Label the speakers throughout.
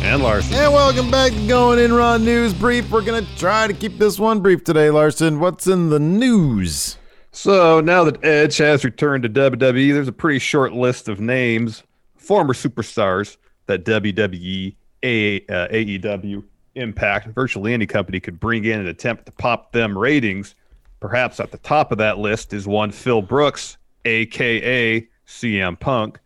Speaker 1: And Larson.
Speaker 2: And welcome back to Going In Raw News Brief. We're going to try to keep this one brief today, Larson. What's in the news?
Speaker 1: So now that Edge has returned to WWE, there's a pretty short list of names, former superstars that WWE, A, uh, AEW, Impact, virtually any company could bring in and attempt to pop them ratings. Perhaps at the top of that list is one Phil Brooks, aka CM Punk.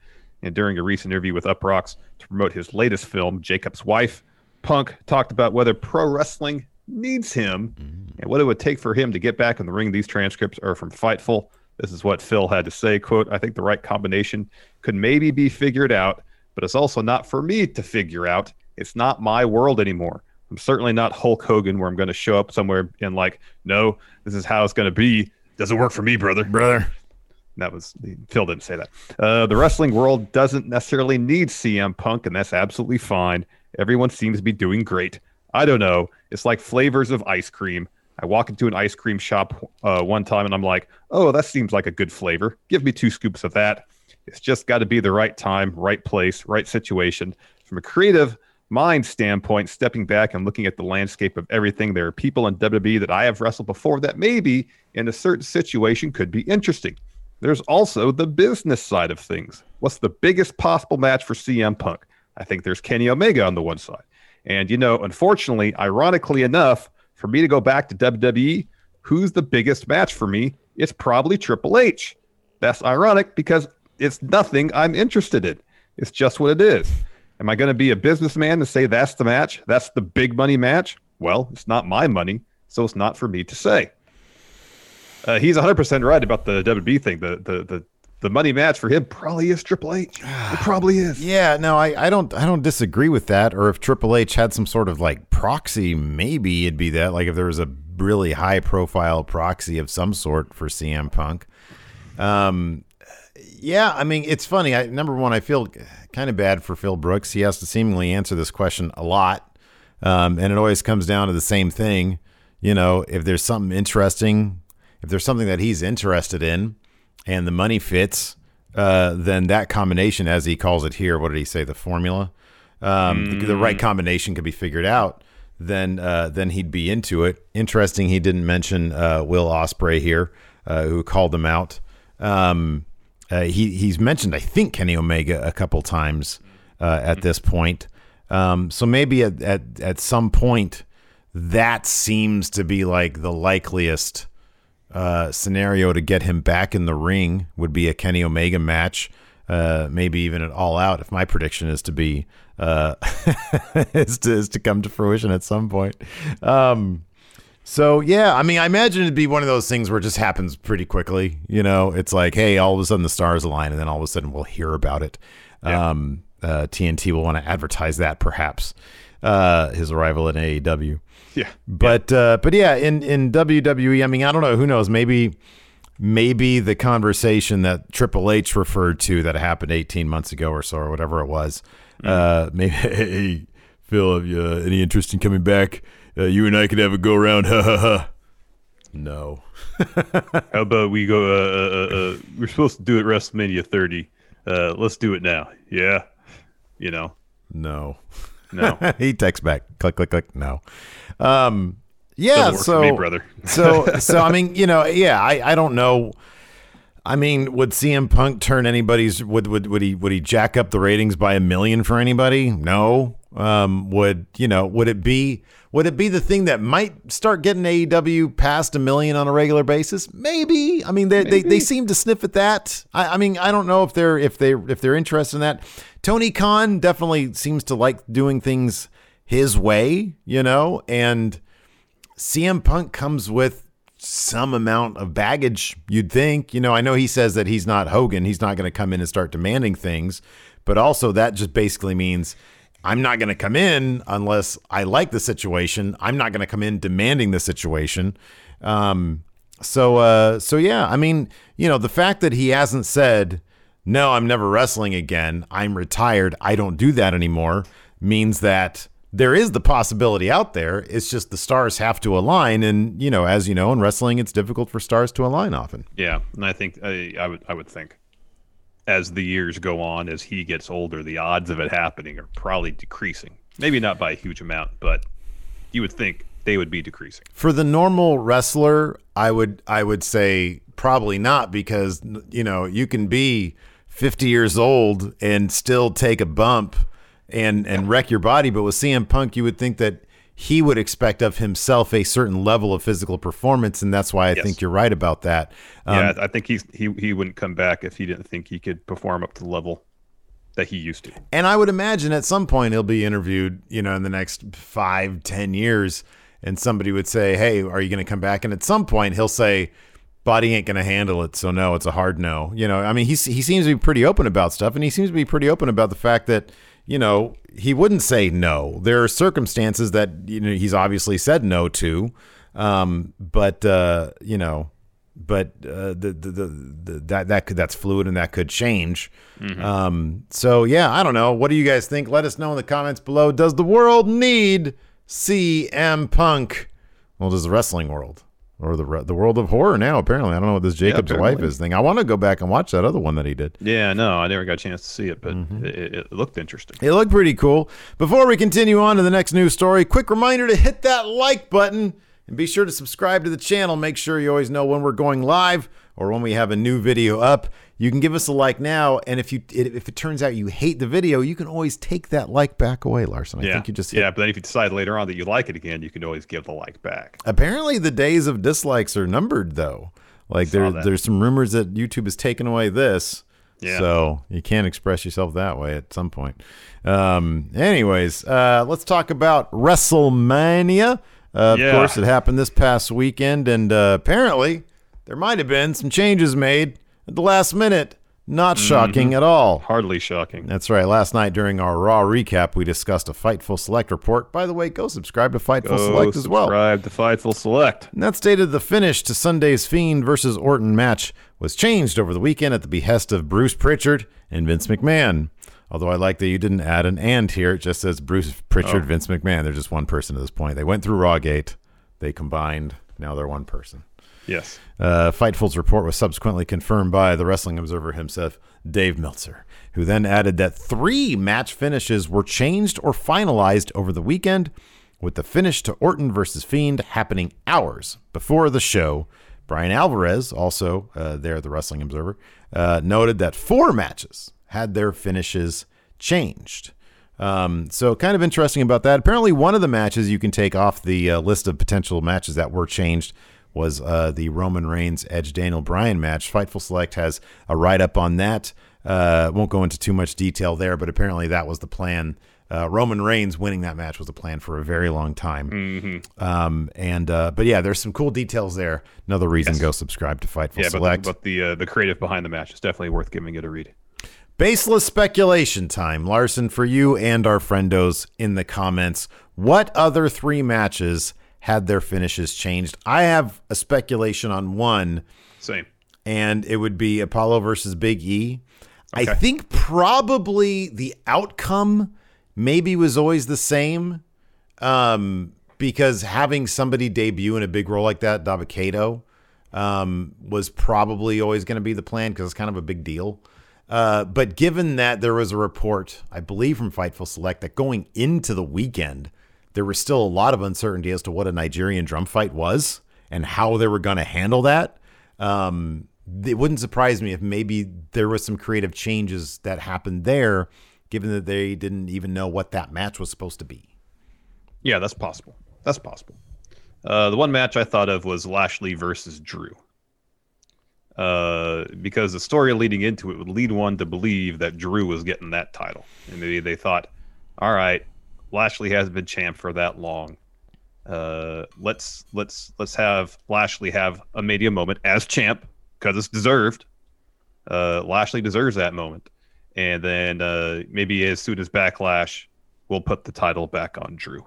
Speaker 1: And during a recent interview with Uproxx to promote his latest film, Jacob's Wife, Punk talked about whether pro wrestling needs him mm. and what it would take for him to get back in the ring. These transcripts are from Fightful. This is what Phil had to say, quote, I think the right combination could maybe be figured out, but it's also not for me to figure out. It's not my world anymore. I'm certainly not Hulk Hogan where I'm going to show up somewhere and like, no, this is how it's going to be. Doesn't work for me, brother.
Speaker 2: Brother.
Speaker 1: That was Phil didn't say that. Uh, the wrestling world doesn't necessarily need CM Punk, and that's absolutely fine. Everyone seems to be doing great. I don't know. It's like flavors of ice cream. I walk into an ice cream shop uh, one time and I'm like, oh, that seems like a good flavor. Give me two scoops of that. It's just got to be the right time, right place, right situation. From a creative mind standpoint, stepping back and looking at the landscape of everything, there are people in WWE that I have wrestled before that maybe in a certain situation could be interesting. There's also the business side of things. What's the biggest possible match for CM Punk? I think there's Kenny Omega on the one side. And, you know, unfortunately, ironically enough, for me to go back to WWE, who's the biggest match for me? It's probably Triple H. That's ironic because it's nothing I'm interested in. It's just what it is. Am I going to be a businessman to say that's the match? That's the big money match? Well, it's not my money, so it's not for me to say. Uh, he's 100% right about the WB thing. The, the, the, the money match for him probably is Triple H. It probably is.
Speaker 2: Yeah, no, I, I don't I don't disagree with that. Or if Triple H had some sort of like proxy, maybe it'd be that. Like if there was a really high profile proxy of some sort for CM Punk. Um, yeah, I mean it's funny. I number one, I feel kind of bad for Phil Brooks. He has to seemingly answer this question a lot, um, and it always comes down to the same thing. You know, if there's something interesting, if there's something that he's interested in and the money fits, uh, then that combination, as he calls it here, what did he say? The formula, um, mm. the, the, right combination could be figured out. Then, uh, then he'd be into it. Interesting, he didn't mention uh, Will Ospreay here, uh, who called him out. Um, uh, he he's mentioned, I think, Kenny Omega a couple times uh, at this point. Um, so maybe at, at at some point, that seems to be like the likeliest uh, scenario to get him back in the ring would be a Kenny Omega match, uh, maybe even an All Out. If my prediction is to be uh, is to is to come to fruition at some point. Um, so yeah, I mean, I imagine it'd be one of those things where it just happens pretty quickly. You know, it's like, hey, all of a sudden the stars align, and then all of a sudden we'll hear about it. Yeah. Um, uh, TNT will want to advertise that perhaps uh, his arrival in AEW.
Speaker 1: Yeah.
Speaker 2: But yeah. Uh, but yeah, in in WWE, I mean, I don't know, who knows, maybe maybe the conversation that Triple H referred to that happened 18 months ago or so or whatever it was. Mm. Uh, maybe hey, Phil, have you uh, any interest in coming back? Uh, you and I could have a go around. Ha ha ha. No.
Speaker 1: How about we go? Uh, uh, uh, we're supposed to do it WrestleMania 30. Uh, let's do it now. Yeah, you know,
Speaker 2: No.
Speaker 1: No.
Speaker 2: he texts back. Click, click, click. No. Um, yeah. So,
Speaker 1: me, brother.
Speaker 2: so, so I mean, you know, yeah, I, I don't know. I mean, would CM Punk turn anybody's? Would would would he would he jack up the ratings by a million for anybody? No. Um, would you know? Would it be? Would it be the thing that might start getting AEW past a million on a regular basis? Maybe. I mean, they they, they seem to sniff at that. I, I mean, I don't know if they're if they if they're interested in that. Tony Khan definitely seems to like doing things his way, you know, and CM Punk comes with some amount of baggage, you'd think. You know, I know he says that he's not Hogan. He's not going to come in and start demanding things. But also, that just basically means I'm not going to come in unless I like the situation. I'm not going to come in demanding the situation. Um, so, uh, so yeah, I mean, you know, the fact that he hasn't said, no, I'm never wrestling again. I'm retired. I don't do that anymore means that there is the possibility out there. It's just the stars have to align, and you know, as you know, in wrestling, it's difficult for stars to align often.
Speaker 1: Yeah, and I think I, I would I would think as the years go on, as he gets older, the odds of it happening are probably decreasing. Maybe not by a huge amount, but you would think they would be decreasing.
Speaker 2: For the normal wrestler, I would I would say probably not because you know you can be 50 years old and still take a bump and and wreck your body. But with CM Punk, you would think that he would expect of himself a certain level of physical performance, and that's why I
Speaker 1: Yes.
Speaker 2: think you're right about that. Um,
Speaker 1: yeah, I think he's he he wouldn't come back if he didn't think he could perform up to the level that he used to.
Speaker 2: And I would imagine at some point he'll be interviewed, you know, in the next five, ten years, and somebody would say, Hey, are you going to come back? And at some point he'll say, Body ain't going to handle it. So, no, it's a hard no. You know, I mean, he's, he seems to be pretty open about stuff, and he seems to be pretty open about the fact that, you know, he wouldn't say no. There are circumstances that, you know, he's obviously said no to. Um, but, uh, you know, but uh, the, the, the, the that that could that's fluid and that could change. Um, so yeah, I don't know. What do you guys think? Let us know in the comments below. Does the world need CM Punk? Well, does the wrestling world or the the world of horror now? Apparently, I don't know what this Jacob's wife is thing. I want to go back and watch that other one that he did.
Speaker 1: Yeah, no, I never got a chance to see it, but
Speaker 2: Mm-hmm.
Speaker 1: it, it looked interesting.
Speaker 2: It looked pretty cool. Before we continue on to the next news story, quick reminder to hit that like button and be sure to subscribe to the channel. Make sure you always know when we're going live or when we have a new video up. You can give us a like now, and if you if it turns out you hate the video, you can always take that like back away, Larson. I
Speaker 1: yeah,
Speaker 2: think you just
Speaker 1: yeah, but then if you decide later on that you like it again, you can always give the like back.
Speaker 2: Apparently, the days of dislikes are numbered, though. Like there,
Speaker 1: that.
Speaker 2: there's some rumors that YouTube has taken away this,
Speaker 1: Yeah.
Speaker 2: so you can't express yourself that way at some point. Um, anyways, uh, let's talk about WrestleMania. Uh, of
Speaker 1: Yeah.
Speaker 2: course, it happened this past weekend, and uh, apparently there might have been some changes made at the last minute. Not
Speaker 1: Mm-hmm.
Speaker 2: shocking at all.
Speaker 1: Hardly shocking.
Speaker 2: That's right. Last night during our Raw recap, we discussed a Fightful Select report. By the way, go subscribe to Fightful
Speaker 1: Go
Speaker 2: Select as well.
Speaker 1: subscribe to Fightful Select.
Speaker 2: And that stated the finish to Sunday's Fiend versus Orton match was changed over the weekend at the behest of Bruce Pritchard and Vince McMahon. Although I like that you didn't add an and here, it just says Bruce Pritchard,
Speaker 1: Oh.
Speaker 2: Vince McMahon. They're just one person at this point. They went through Rawgate, they combined, now they're one person.
Speaker 1: Yes.
Speaker 2: Uh, Fightful's report was subsequently confirmed by the Wrestling Observer himself, Dave Meltzer, who then added that three match finishes were changed or finalized over the weekend, with the finish to Orton versus Fiend happening hours before the show. Bryan Alvarez, also uh, there at the Wrestling Observer, uh, noted that four matches had their finishes changed. Um, so kind of interesting about that. Apparently, one of the matches you can take off the uh, list of potential matches that were changed was uh, the Roman Reigns Edge Daniel Bryan match. Fightful Select has a write up on that. Uh, won't go into too much detail there, but apparently that was the plan. Uh, Roman Reigns winning that match was the plan for a very long time. Um, and uh, but yeah, there's some cool details there. Another reason go subscribe to Fightful
Speaker 1: Yeah, but,
Speaker 2: Select.
Speaker 1: but the uh, the creative behind the match is definitely worth giving it a read.
Speaker 2: Baseless speculation time, Larson, for you and our friendos in the comments. What other three matches had their finishes changed? I have a speculation on one,
Speaker 1: Same.
Speaker 2: and it would be Apollo versus Big E. I
Speaker 1: Okay.
Speaker 2: think probably the outcome maybe was always the same. Um, because having somebody debut in a big role like that, Dabba-Kato, um, was probably always going to be the plan because it's kind of a big deal. Uh, but given that there was a report, I believe from Fightful Select, that going into the weekend, there was still a lot of uncertainty as to what a Nigerian drum fight was and how they were going to handle that. Um, it wouldn't surprise me if maybe there was some creative changes that happened there, given that they didn't even know what that match was supposed to be.
Speaker 1: Yeah, that's possible. That's possible. Uh, the one match I thought of was Lashley versus Drew. Uh, because the story leading into it would lead one to believe that Drew was getting that title. And maybe they thought, all right, Lashley hasn't been champ for that long. Uh, let's let's let's have Lashley have a media moment as champ because it's deserved. Uh, Lashley deserves that moment, and then uh, maybe as soon as Backlash, we'll put the title back on Drew.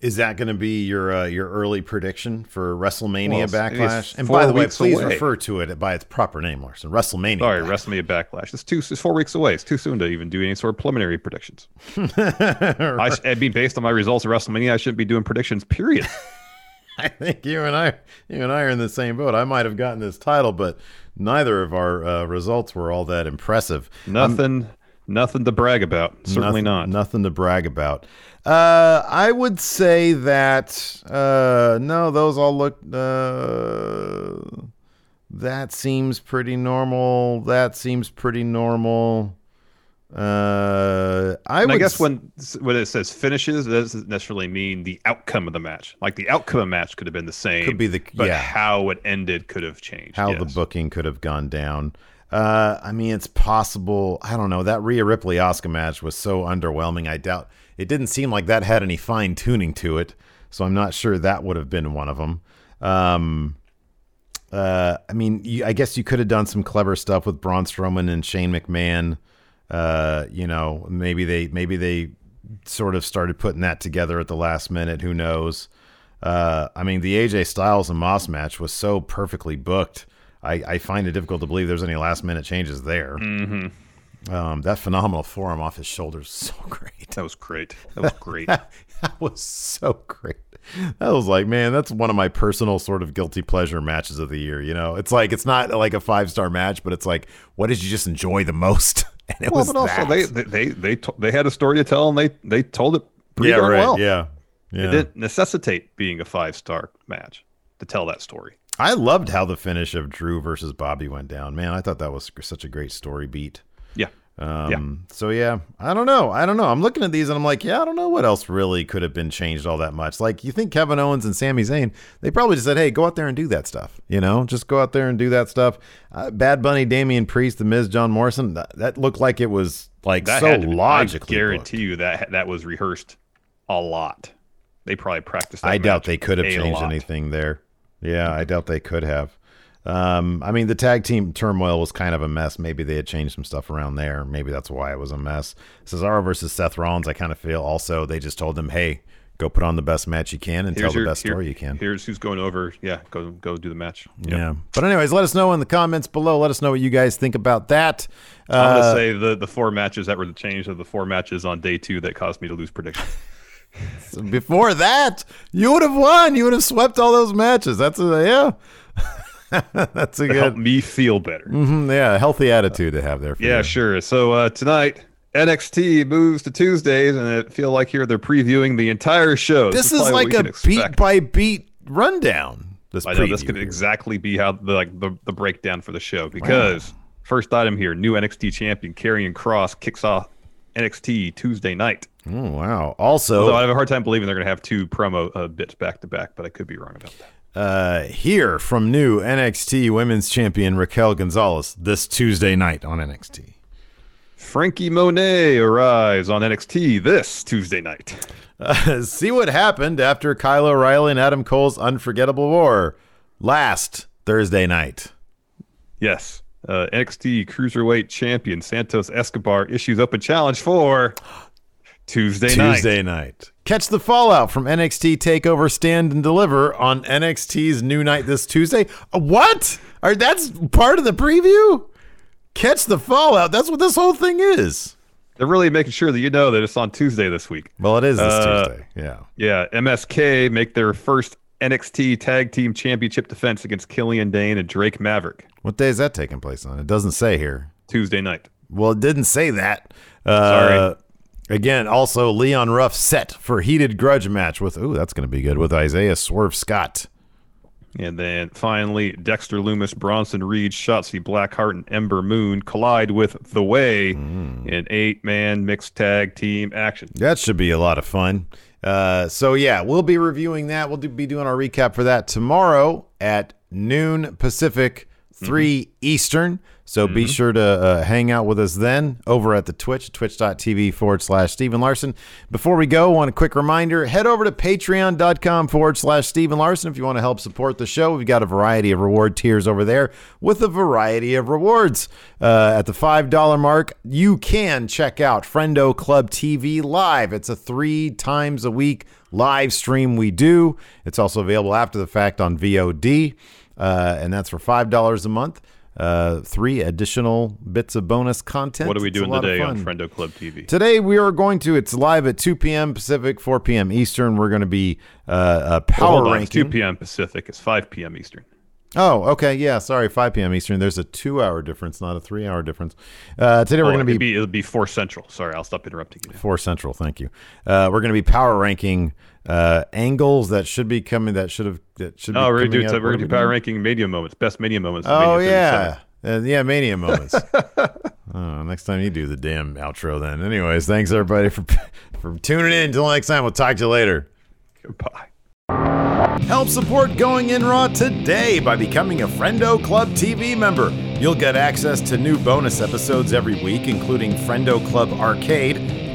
Speaker 2: Is that going to be your uh, your early prediction for WrestleMania
Speaker 1: Well,
Speaker 2: Backlash? And by the way, please
Speaker 1: away.
Speaker 2: refer to it by its proper name, Larson. WrestleMania.
Speaker 1: Sorry,
Speaker 2: Backlash.
Speaker 1: WrestleMania Backlash. It's two. It's four weeks away. It's too soon to even do any sort of preliminary predictions. I, sh- I mean, based on my results of WrestleMania, I shouldn't be doing predictions. Period.
Speaker 2: I think you and I, you and I are in the same boat. I might have gotten this title, but neither of our uh, results were all that impressive.
Speaker 1: Nothing. Nothing to brag about. Certainly
Speaker 2: nothing,
Speaker 1: not.
Speaker 2: Nothing to brag about. Uh, I would say that uh, no, those all look. Uh, that seems pretty normal. That seems pretty normal. Uh, I would
Speaker 1: I guess
Speaker 2: s-
Speaker 1: when when it says finishes, it doesn't necessarily mean the outcome of the match. Like the outcome of the match could have been the same.
Speaker 2: Could be the-
Speaker 1: but
Speaker 2: yeah.
Speaker 1: how it ended could have changed.
Speaker 2: how the booking could have gone down. Uh, I mean, it's possible. I don't know. That Rhea Ripley Asuka match was so underwhelming. I doubt it didn't seem like that had any fine tuning to it. So I'm not sure that would have been one of them. Um, uh, I mean, you, I guess you could have done some clever stuff with Braun Strowman and Shane McMahon. Uh, you know, maybe they maybe they sort of started putting that together at the last minute. Who knows? Uh, I mean, the AJ Styles and Moss match was so perfectly booked. I, I find it difficult to believe there's any last minute changes there. Mm-hmm. Um, that phenomenal forearm off his shoulders, is so great.
Speaker 1: That was great. That was great.
Speaker 2: that was so great. That was like, man, that's one of my personal sort of guilty pleasure matches of the year. You know, it's like it's not like a five star match, but it's like, what did you just enjoy the most? And it
Speaker 1: well,
Speaker 2: was
Speaker 1: but also they they they they, to- they had a story to tell, and they they told it pretty
Speaker 2: yeah,
Speaker 1: darn
Speaker 2: right,
Speaker 1: well.
Speaker 2: yeah,
Speaker 1: It didn't necessitate being a five star match to tell that story.
Speaker 2: I loved how the finish of Drew versus Bobby went down. Man, I thought that was such a great story beat.
Speaker 1: Yeah.
Speaker 2: Um, So yeah, I don't know. I don't know. I'm looking at these and I'm like, yeah, I don't know what else really could have been changed all that much. Like, you think Kevin Owens and Sami Zayn, they probably just said, hey, go out there and do that stuff. You know, just go out there and do that stuff. Uh, Bad Bunny, Damian Priest, The Miz, John Morrison, that, that looked like it was like
Speaker 1: That
Speaker 2: so logically.
Speaker 1: I guarantee
Speaker 2: booked.
Speaker 1: you that that was rehearsed a lot. They probably practiced.
Speaker 2: I doubt they could have changed anything there. Yeah, I doubt they could have. Um, I mean, the tag team turmoil was kind of a mess. Maybe they had changed some stuff around there. Maybe that's why it was a mess. Cesaro versus Seth Rollins, I kind of feel also they just told them, hey, go put on the best match you can and tell the best
Speaker 1: here-
Speaker 2: story you can.
Speaker 1: Here's who's going over. Yeah, go go do the match. Yep.
Speaker 2: Yeah. But, anyways, let us know in the comments below. Let us know what you guys think about that.
Speaker 1: I'm
Speaker 2: Uh,
Speaker 1: gonna say the the four matches that were the change of the four matches on day two that caused me to lose prediction.
Speaker 2: before that, you would have won. You would have swept all those matches. That's a, yeah. that's a
Speaker 1: to help
Speaker 2: good,
Speaker 1: me feel better.
Speaker 2: Mm-hmm, yeah, healthy attitude to have there. For
Speaker 1: Yeah,
Speaker 2: you.
Speaker 1: sure. So uh, tonight NXT moves to Tuesdays, and I feel like here they're previewing the entire show.
Speaker 2: This is
Speaker 1: probably what
Speaker 2: like a beat by beat rundown. This
Speaker 1: I know this could exactly be how the like the, the breakdown for the show because first item here, new NXT champion Karrion Kross kicks off NXT Tuesday night.
Speaker 2: Oh wow! Also,
Speaker 1: Although I have a hard time believing they're going to have two promo uh, bits back to back, but I could be wrong about that.
Speaker 2: uh, here from new NXT Women's Champion Raquel Gonzalez this Tuesday night on NXT.
Speaker 1: Franky Monet arrives on NXT this Tuesday night.
Speaker 2: Uh, see what happened after Kyle O'Reilly and Adam Cole's unforgettable war last Thursday night.
Speaker 1: Yes. Uh, NXT Cruiserweight Champion Santos Escobar issues up a challenge for Tuesday, night.
Speaker 2: Tuesday night. Catch the fallout from NXT Takeover Stand and Deliver on NXT's new night this Tuesday. Uh, what? Are that's part of the preview? Catch the fallout. That's what this whole thing is.
Speaker 1: They're really making sure that you know that it's on Tuesday this week.
Speaker 2: Well, it is this
Speaker 1: Uh,
Speaker 2: Tuesday. Yeah.
Speaker 1: Yeah, MSK make their first NXT Tag Team Championship defense against Killian Dain and Drake Maverick
Speaker 2: What day is that taking place on? It doesn't say here.
Speaker 1: Tuesday night.
Speaker 2: Well, it didn't say that. Uh,
Speaker 1: Sorry.
Speaker 2: Again, also Leon Ruff set for heated grudge match with. Ooh, that's going to be good with Isaiah Swerve Scott.
Speaker 1: And then finally, Dexter Lumis, Bronson Reed, Shotzi Blackheart, and Ember Moon collide with The Way in eight man mixed tag team action.
Speaker 2: That should be a lot of fun. Uh, so yeah, we'll be reviewing that. We'll do, be doing our recap for that tomorrow at noon Pacific, 3 Eastern. So be sure to uh, hang out with us then over at the Twitch, twitch.tv forward slash Stephen Larson. Before we go, one quick reminder head over to patreon.com forward slash Stephen Larson if you want to help support the show. We've got a variety of reward tiers over there with a variety of rewards. Uh, at the $5 mark, you can check out Friendo Club TV live. It's a three times a week live stream we do. It's also available after the fact on VOD, uh, and that's for $5 a month. Uh, three additional bits of bonus content.
Speaker 1: What are we doing today on. Friendo Club TV?
Speaker 2: Today we are going to. It's live at 2 p.m. Pacific, 4 p.m. Eastern. We're going to be uh, uh, power
Speaker 1: it's
Speaker 2: ranking.
Speaker 1: 2 p.m. Pacific. It's 5 p.m. Eastern.
Speaker 2: Oh, okay, yeah. Sorry, 5 p.m. Eastern. There's a two-hour difference, not a three-hour difference. Uh, today we're
Speaker 1: Oh,
Speaker 2: going to be
Speaker 1: be, it'll be 4 Central. Sorry, I'll stop interrupting you.
Speaker 2: four central. Thank you. Uh, we're going to be power ranking uh, angles that should be coming. That should have. That should.
Speaker 1: Oh,
Speaker 2: be
Speaker 1: we're gonna do
Speaker 2: up.
Speaker 1: we're gonna do power
Speaker 2: doing?
Speaker 1: ranking media moments, best media moments.
Speaker 2: Oh
Speaker 1: Mania
Speaker 2: yeah, uh, yeah, mania moments. oh, next time you do the damn outro, then. Anyways, thanks everybody for for tuning in. Until next time, we'll talk to you later.
Speaker 1: Goodbye.
Speaker 2: Help support Going In Raw today by becoming a Friendo Club TV member. You'll get access to new bonus episodes every week, including Friendo Club Arcade,